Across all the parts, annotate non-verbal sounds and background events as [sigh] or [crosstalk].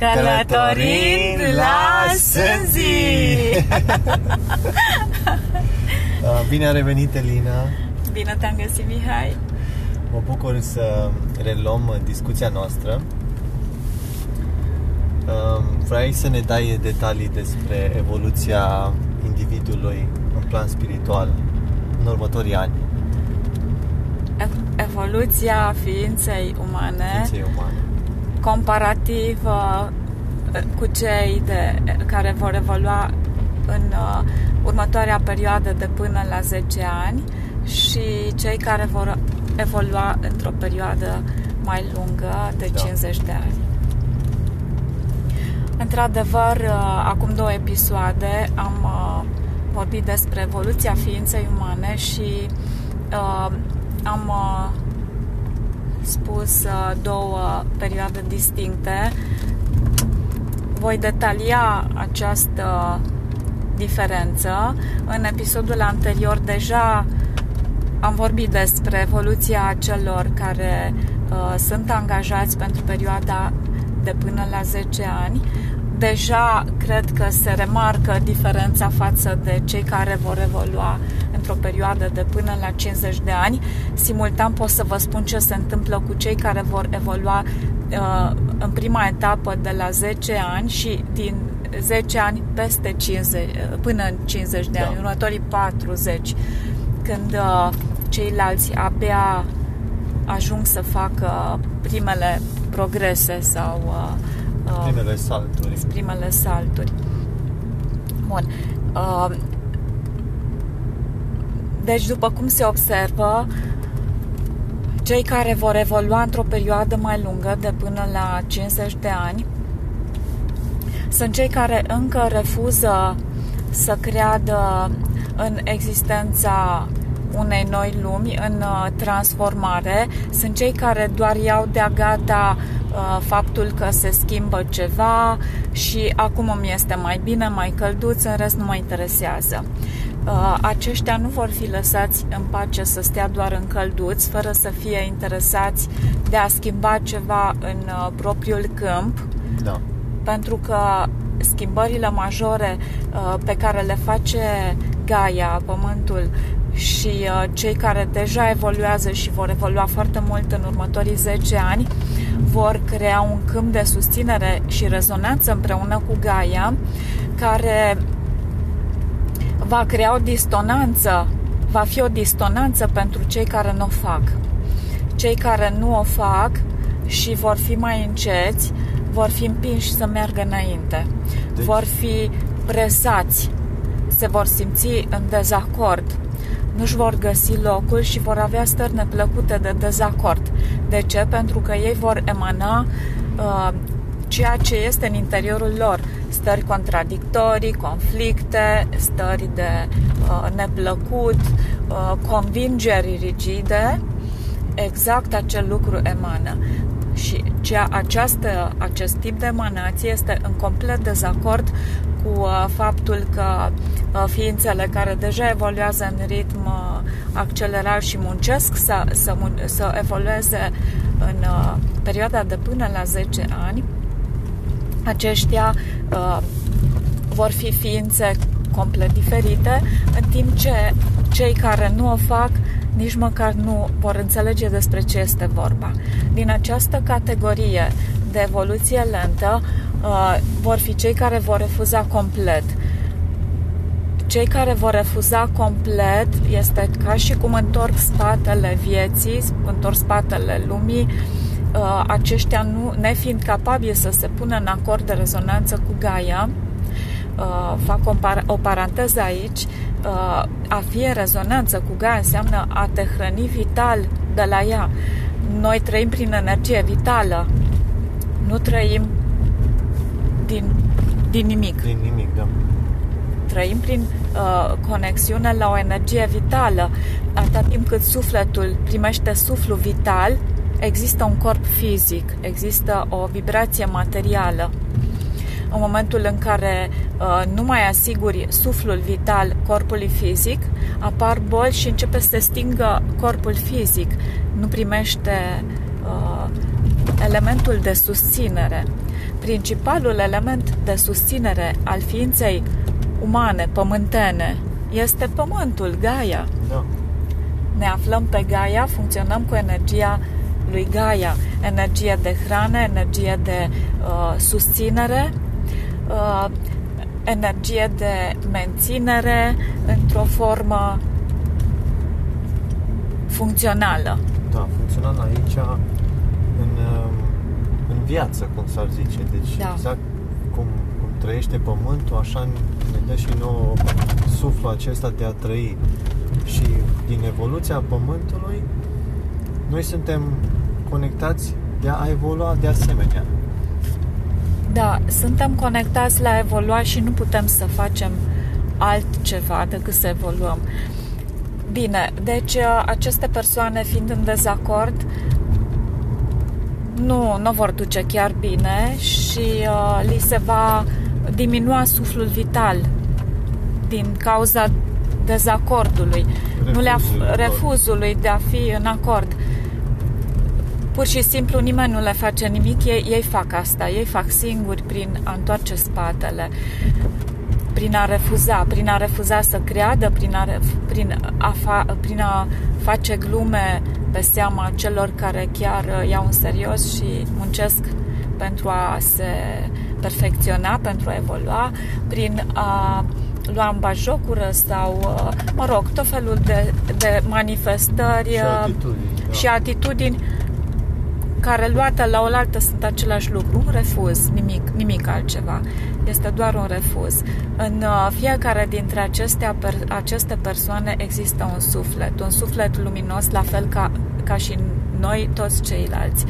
Călătorind la Sânzi! [laughs] Bine a revenit, Elina! Bine te-am găsit, Mihai! Mă bucur să reluăm discuția noastră. Vrei să ne dai detalii despre evoluția individului în plan spiritual în următorii ani? Evoluția ființei umane, Ființei umane. Comparativ uh, cu cei de, care vor evolua în uh, următoarea perioadă de până la 10 ani și cei care vor evolua într-o perioadă mai lungă de Da. 50 de ani. Într-adevăr, uh, acum două episoade am uh, vorbit despre evoluția ființei umane și uh, am uh, spus uh, două perioade distincte. Voi detalia această diferență. În episodul anterior deja am vorbit despre evoluția celor care uh, sunt angajați pentru perioada de până la 10 ani. Deja cred că se remarcă diferența față de cei care vor evolua într-o perioadă de până la 50 de ani. Simultan pot să vă spun ce se întâmplă cu cei care vor evolua uh, în prima etapă de la 10 ani și din 10 ani peste 50, uh, până în 50 de Da. ani, următorii 40, când uh, ceilalți abia ajung să facă primele progrese sau uh, uh, Primele salturi. primele salturi. Bun. Uh, deci, după cum se observă, cei care vor evolua într-o perioadă mai lungă, de până la 50 de ani, sunt cei care încă refuză să creadă în existența unei noi lumi, în uh, transformare. Sunt cei care doar iau de-a gata uh, faptul că se schimbă ceva și acum îmi este mai bine, mai călduț, în rest nu mă interesează. Uh, aceștia nu vor fi lăsați în pace să stea doar în călduț, fără să fie interesați de a schimba ceva în uh, propriul câmp, Da. pentru că schimbările majore uh, pe care le face Gaia, Pământul și uh, cei care deja evoluează și vor evolua foarte mult în următorii 10 ani vor crea un câmp de susținere și rezonanță împreună cu Gaia care va crea o distonanță, va fi o distonanță pentru cei care nu o fac. Cei care nu o fac și vor fi mai înceți, vor fi împinși să meargă înainte. Deci- Vor fi presați, se vor simți în dezacord, nu-și vor găsi locul și vor avea stări neplăcute de dezacord. De ce? Pentru că ei vor emana uh, ceea ce este în interiorul lor. Stări contradictorii, conflicte, stări de uh, neplăcut, uh, convingeri rigide. Exact acel lucru emană. Și cea, această, acest tip de emanație este în complet dezacord cu uh, faptul că uh, ființele care deja evoluează în ritm uh, accelerat și muncesc să, să, mun- să evolueze în uh, perioada de până la 10 ani, aceștia uh, vor fi ființe complet diferite, în timp ce cei care nu o fac nici măcar nu vor înțelege despre ce este vorba. Din această categorie de evoluție lentă uh, vor fi cei care vor refuza complet. Cei care vor refuza complet este ca și cum întorc spatele vieții, întorc spatele lumii, uh, aceștia nu, nefiind capabili să se pună în acord de rezonanță cu Gaia, uh, fac o, par- o paranteză aici, uh, a fi în rezonanță cu Gaia înseamnă a te hrăni vital de la ea. Noi trăim prin energie vitală, nu trăim din, din nimic Din nimic, da. trăim prin uh, conexiune la o energie vitală. Atâta timp cât sufletul primește suflu vital, există un corp fizic, există o vibrație materială. În momentul în care uh, nu mai asiguri suflul vital corpului fizic, apar boli și începe să se stingă corpul fizic. Nu primește uh, elementul de susținere. Principalul element de susținere al ființei umane, pământene, este pământul, Gaia. Da. Ne aflăm pe Gaia, funcționăm cu energia lui Gaia, energie de hrană, energie de uh, susținere, uh, energie de menținere într-o formă funcțională. Da, funcțională aici în, um, în viață, cum s-ar zice. Deci Da. exact cum, cum trăiește pământul, așa ne dă și nouă suflul acesta de a trăi. Și din evoluția pământului, noi suntem conectați de a evolua de asemenea. Da, suntem conectați la evolua și nu putem să facem altceva decât să evoluăm. Bine, deci uh, aceste persoane fiind în dezacord nu, nu vor duce chiar bine și uh, li se va diminua suflul vital din cauza dezacordului, nu le Refuzului lor. refuzului de a fi în acord. Pur și simplu nimeni nu le face nimic, ei, ei fac asta, ei fac singuri prin a întoarce spatele, prin a refuza, prin a refuza să creadă, prin a, ref- prin a, fa, prin a face glume pe seama celor care chiar uh, iau în serios și muncesc pentru a se perfecționa, pentru a evolua, prin a lua în bajocură sau, uh, mă rog, tot felul de, de manifestări Și uh, atitudini, da. și atitudini care luate la oaltă sunt același lucru, un refuz, nimic, nimic altceva. Este doar un refuz. În uh, fiecare dintre acestea, per, aceste persoane există un suflet, un suflet luminos, la fel ca, ca și noi toți ceilalți.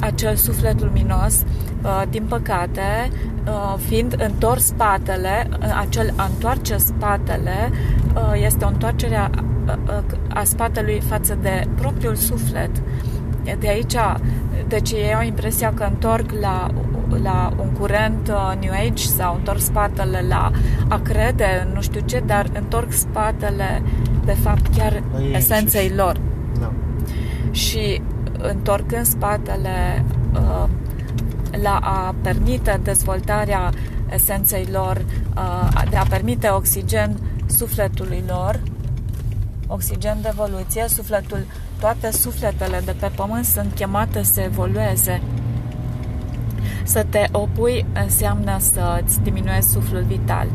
Acel suflet luminos, uh, din păcate, uh, fiind întors spatele, uh, acel a întoarce spatele uh, este o întoarcere a, a, a spatelui față de propriul suflet. De aici, deci ei au impresia că întorc la, la un curent uh, New Age sau întorc spatele la a crede, nu știu ce, dar întorc spatele, de fapt, chiar La ei esenței înșiși. lor. Da. Și întorcând spatele uh, la a permite dezvoltarea esenței lor, uh, de a permite oxigen sufletului lor, oxigen de evoluție, sufletul, toate sufletele de pe pământ sunt chemate să evolueze. Să te opui înseamnă să-ți diminuezi suflul vital.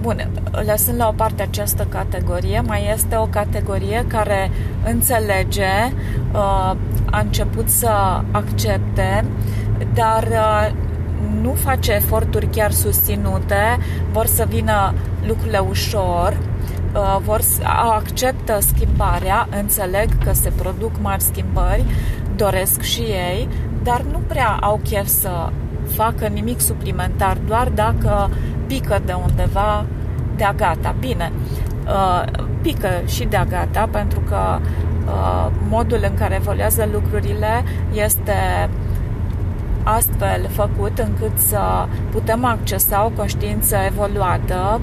Bun, lăsând la o parte această categorie, mai este o categorie care înțelege, uh, a început să accepte, dar uh, nu face eforturi chiar susținute, vor să vină lucrurile ușor, uh, vor să acceptă schimbarea, înțeleg că se produc mari schimbări, doresc și ei, dar nu prea au chef să facă nimic suplimentar, doar dacă pică de undeva de-a gata. Bine, uh, pică și de-a gata, pentru că uh, modul în care evoluează lucrurile este astfel făcut încât să putem accesa o conștiință evoluată,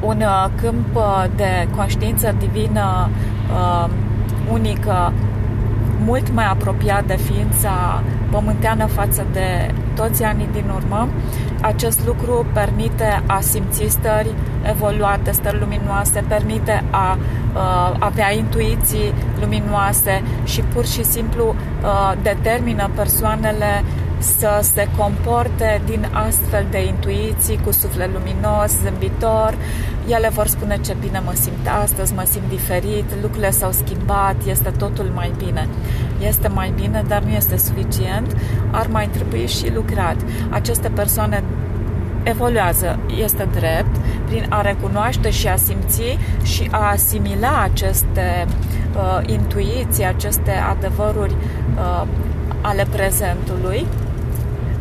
un uh, câmp uh, de conștiință divină uh, unică mult mai apropiat de ființa pământeană față de toți anii din urmă. Acest lucru permite a simți stări evoluate, stări luminoase, permite a uh, avea intuiții luminoase și pur și simplu uh, determină persoanele să se comporte din astfel de intuiții cu suflet luminos, zâmbitor. Ele vor spune ce bine mă simt astăzi, mă simt diferit, lucrurile s-au schimbat, este totul mai bine. Este mai bine, dar nu este suficient, ar mai trebui și lucrat. Aceste persoane evoluează, este drept, prin a recunoaște și a simți și a asimila aceste uh, intuiții, aceste adevăruri uh, ale prezentului,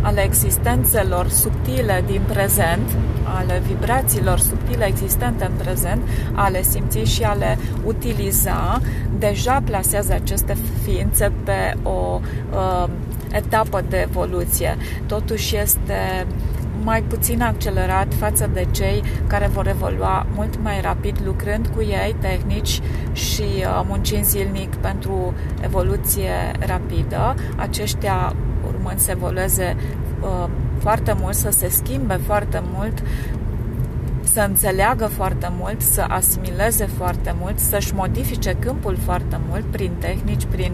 ale existențelor subtile din prezent, ale vibrațiilor subtile existente în prezent, ale simți și ale utiliza, deja plasează aceste ființe pe o uh, etapă de evoluție. Totuși este mai puțin accelerat față de cei care vor evolua mult mai rapid lucrând cu ei tehnici și uh, muncind zilnic pentru evoluție rapidă. Aceștia urmând să evolueze uh, foarte mult, să se schimbe foarte mult, să înțeleagă foarte mult, să asimileze foarte mult, să-și modifice câmpul foarte mult prin tehnici, prin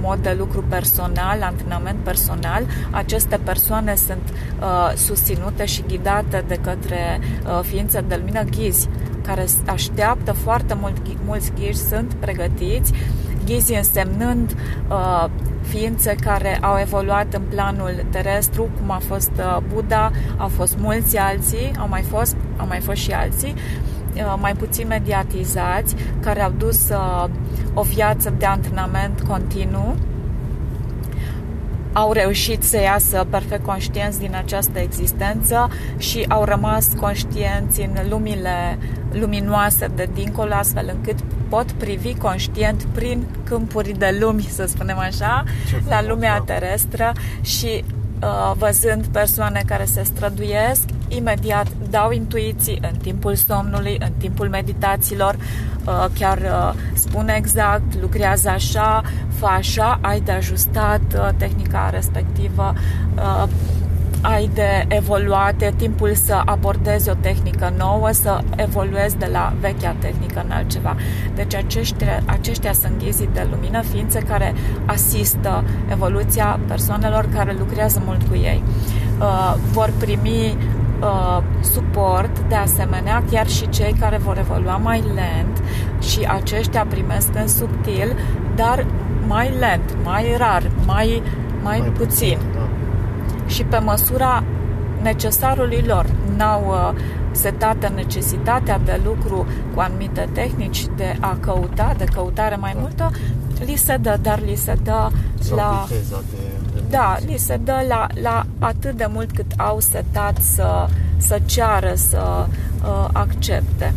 mod de lucru personal, antrenament personal. Aceste persoane sunt uh, susținute și ghidate de către uh, ființe de lumină ghizi, care așteaptă foarte mult, mulți ghizi, sunt pregătiți, ghizi însemnând uh, ființe care au evoluat în planul terestru, cum a fost uh, Buddha, au fost mulți alții, au mai fost, au mai fost și alții, uh, mai puțin mediatizați, care au dus uh, o viață de antrenament continuu au reușit să iasă perfect conștienți din această existență și au rămas conștienți în lumile luminoase de dincolo, astfel încât pot privi conștient prin câmpuri de lumi, să spunem așa, Ce la lumea da. terestră și uh, văzând persoane care se străduiesc, imediat dau intuiții în timpul somnului, în timpul meditațiilor, uh, chiar uh, spune exact, lucrează așa, fă așa, ai de ajustat uh, tehnica respectivă, uh, ai de evoluat, e timpul să abordezi o tehnică nouă, să evoluezi de la vechea tehnică în altceva. Deci aceștia, aceștia sunt ghizii de lumină, ființe care asistă evoluția persoanelor care lucrează mult cu ei. Uh, vor primi uh, suport, de asemenea, chiar și cei care vor evolua mai lent și aceștia primesc în subtil, dar mai lent, mai rar, mai, mai, mai puțin. puțin da și pe măsura necesarului lor. N-au uh, setată necesitatea de lucru cu anumite tehnici de a căuta, de căutare mai da. multă, li se dă, dar li se dă Sau la... De, de da, li se dă la, la atât de mult cât au setat să, să ceară, să uh, accepte.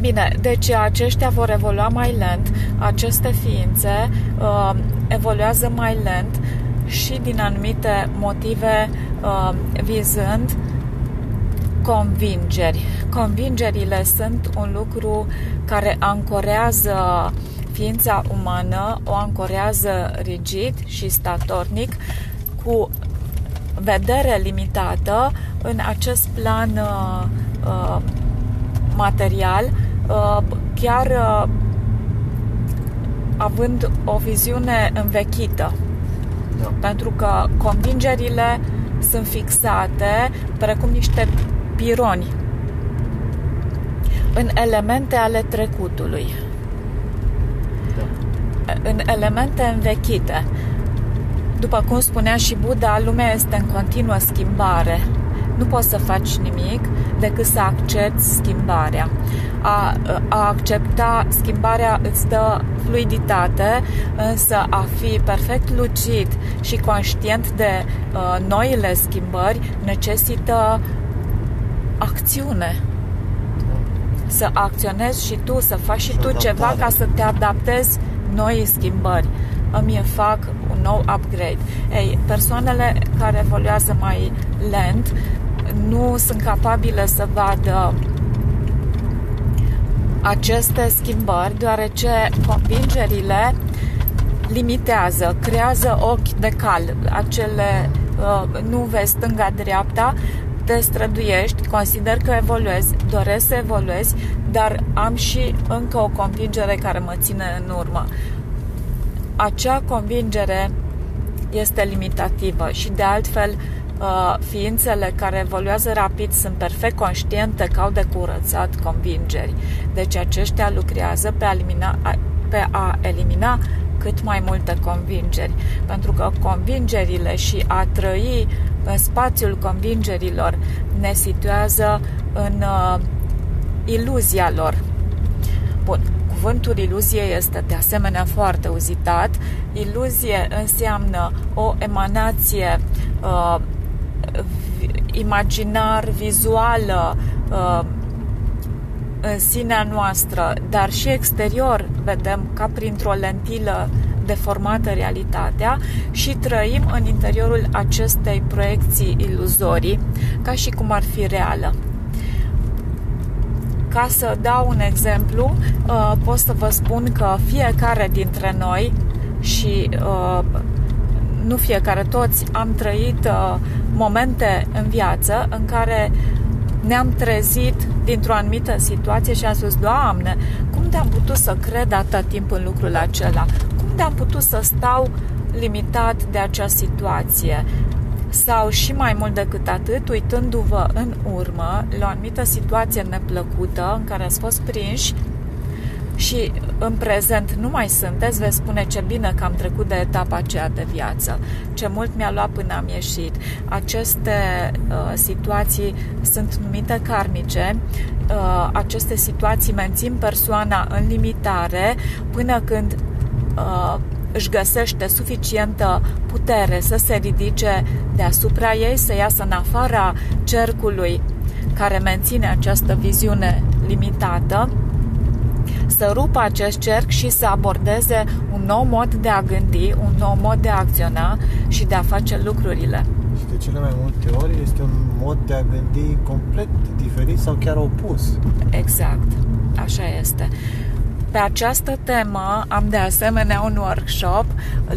Bine, deci aceștia vor evolua mai lent, aceste ființe uh, evoluează mai lent și din anumite motive uh, vizând convingeri. Convingerile sunt un lucru care ancorează ființa umană, o ancorează rigid și statornic cu vedere limitată în acest plan uh, uh, material, uh, chiar uh, având o viziune învechită da. Pentru că convingerile sunt fixate precum niște pironi în elemente ale trecutului. Da. În elemente învechite. După cum spunea și Buddha, lumea este în continuă schimbare. Nu poți să faci nimic decât să accepti schimbarea. A, a accepta schimbarea îți dă fluiditate, însă a fi perfect lucid și conștient de uh, noile schimbări necesită acțiune. Să acționezi și tu, să faci și, și tu adaptare. ceva ca să te adaptezi noi schimbări. Îmi fac un nou upgrade. Ei, persoanele care evoluează mai lent nu sunt capabile să vadă aceste schimbări, deoarece convingerile limitează, creează ochi de cal, acele uh, nu vezi stânga-dreapta, te străduiești, consider că evoluezi, doresc să evoluezi, dar am și încă o convingere care mă ține în urmă. Acea convingere este limitativă și de altfel uh, ființele care evoluează rapid sunt perfect conștiente că au de curățat convingeri. Deci aceștia lucrează pe a elimina, pe a elimina cât mai multe convingeri. Pentru că convingerile și a trăi în spațiul convingerilor ne situează în uh, iluzia lor. Bun, cuvântul iluzie este de asemenea foarte uzitat. Iluzie înseamnă o emanație uh, imaginar, vizuală, uh, în sinea noastră, dar și exterior vedem ca printr-o lentilă deformată realitatea și trăim în interiorul acestei proiecții iluzorii, ca și cum ar fi reală. Ca să dau un exemplu, uh, pot să vă spun că fiecare dintre noi și uh, nu fiecare, toți am trăit uh, momente în viață în care ne-am trezit dintr-o anumită situație și am spus, Doamne, cum de-am putut să cred atât timp în lucrul acela? Cum de-am putut să stau limitat de acea situație? Sau și mai mult decât atât, uitându-vă în urmă la o anumită situație neplăcută în care ați fost prinși și în prezent nu mai sunteți, veți spune ce bine că am trecut de etapa aceea de viață, ce mult mi-a luat până am ieșit. Aceste uh, situații sunt numite karmice, uh, aceste situații mențin persoana în limitare până când uh, își găsește suficientă putere să se ridice deasupra ei, să iasă în afara cercului care menține această viziune limitată să rupă acest cerc și să abordeze un nou mod de a gândi, un nou mod de a acționa și de a face lucrurile. Și de cele mai multe ori este un mod de a gândi complet diferit sau chiar opus. Exact, așa este. Pe această temă am de asemenea un workshop,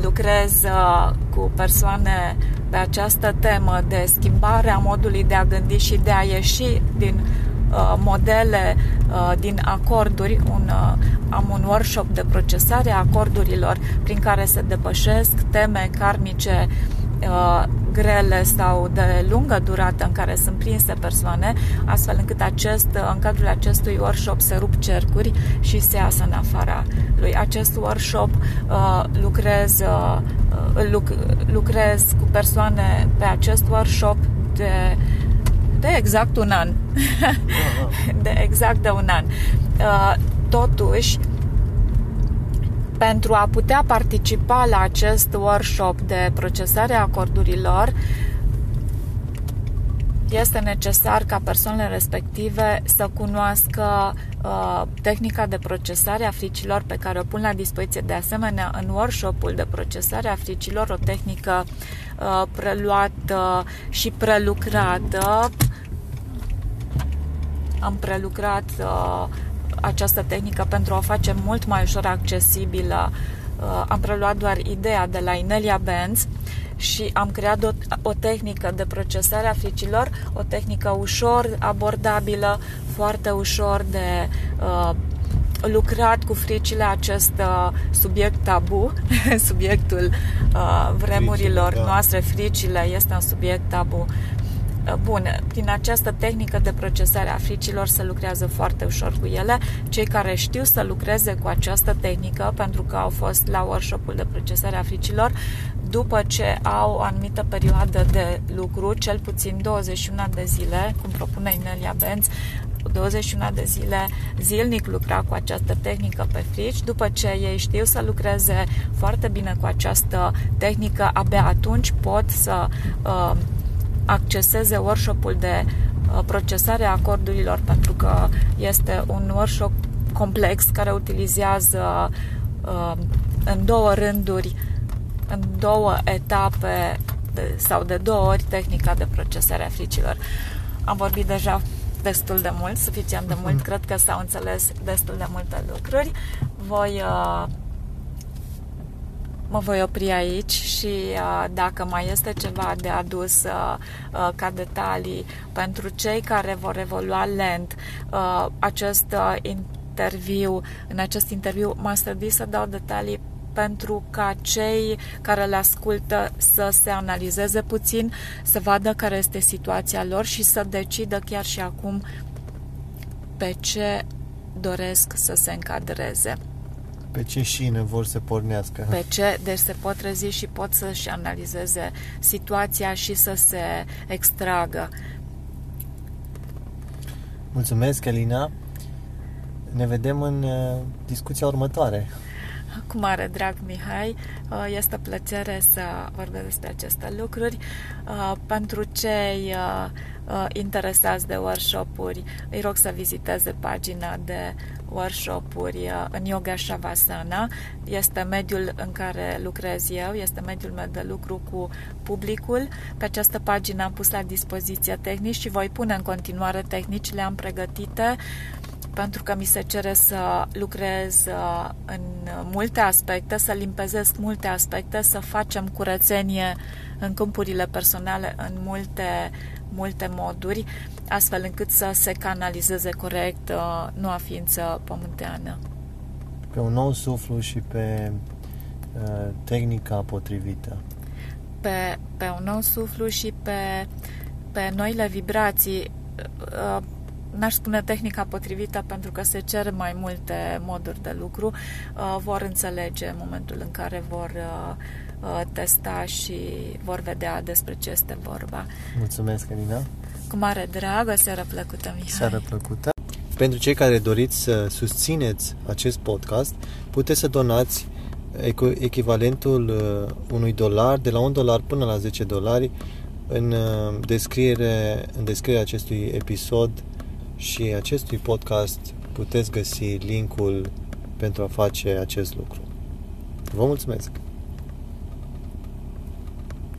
lucrez uh, cu persoane pe această temă de schimbare a modului de a gândi și de a ieși din Uh, modele uh, din acorduri, un, uh, am un workshop de procesare a acordurilor prin care se depășesc teme karmice grele sau de lungă durată în care sunt prinse persoane, astfel încât acest, în cadrul acestui workshop se rup cercuri și se iasă în afara lui. Acest workshop uh, lucrez, uh, lucrez cu persoane pe acest workshop de de exact un an. [laughs] de exact de un an. Uh, totuși, pentru a putea participa la acest workshop de procesare a acordurilor, este necesar ca persoanele respective să cunoască uh, tehnica de procesare a fricilor pe care o pun la dispoziție de asemenea în workshopul de procesare a fricilor, o tehnică uh, preluată și prelucrată am prelucrat uh, această tehnică pentru a o face mult mai ușor accesibilă. Uh, am preluat doar ideea de la Inelia Benz și am creat o, o tehnică de procesare a fricilor, o tehnică ușor abordabilă, foarte ușor de uh, lucrat cu fricile acest uh, subiect tabu, [laughs] subiectul uh, vremurilor fricile, da. noastre, fricile este un subiect tabu Bun, prin această tehnică de procesare a fricilor se lucrează foarte ușor cu ele. Cei care știu să lucreze cu această tehnică, pentru că au fost la workshopul de procesare a fricilor, după ce au o anumită perioadă de lucru, cel puțin 21 de zile, cum propune Inelia Benz, 21 de zile zilnic lucra cu această tehnică pe frici. După ce ei știu să lucreze foarte bine cu această tehnică, abia atunci pot să uh, acceseze workshopul de uh, procesare a acordurilor pentru că este un workshop complex care utilizează uh, în două rânduri, în două etape de, sau de două ori tehnica de procesare a fricilor. Am vorbit deja destul de mult, suficient de mult, mhm. cred că s-au înțeles destul de multe lucruri. Voi uh, mă voi opri aici și uh, dacă mai este ceva de adus uh, uh, ca detalii pentru cei care vor evolua lent acest interviu, în acest interviu m-a străduit să dau detalii pentru ca cei care le ascultă să se analizeze puțin, să vadă care este situația lor și să decidă chiar și acum pe ce doresc să se încadreze. Pe ce șine vor să pornească? Pe ce, deci se pot trezi și pot să-și analizeze situația și să se extragă. Mulțumesc, Elina. Ne vedem în uh, discuția următoare. Cu mare drag, Mihai. Uh, este plăcere să vorbesc despre aceste lucruri. Uh, pentru cei interesați de workshop-uri, îi rog să viziteze pagina de workshop-uri în Yoga Shavasana. Este mediul în care lucrez eu, este mediul meu de lucru cu publicul. Pe această pagină am pus la dispoziție tehnici și voi pune în continuare tehnicile am pregătite pentru că mi se cere să lucrez uh, în multe aspecte, să limpezesc multe aspecte, să facem curățenie în câmpurile personale în multe, multe moduri, astfel încât să se canalizeze corect uh, noua ființă pământeană. Pe un nou suflu și pe uh, tehnica potrivită. Pe, pe un nou suflu și pe, pe noile vibrații. Uh, n-aș spune tehnica potrivită pentru că se cer mai multe moduri de lucru, uh, vor înțelege în momentul în care vor uh, uh, testa și vor vedea despre ce este vorba. Mulțumesc, Alina! Cu mare drag, o seară plăcută, Mihai! Seară plăcută! Pentru cei care doriți să susțineți acest podcast, puteți să donați echivalentul unui dolar, de la un dolar până la 10 dolari, în descriere, în descrierea acestui episod și acestui podcast puteți găsi linkul pentru a face acest lucru. Vă mulțumesc!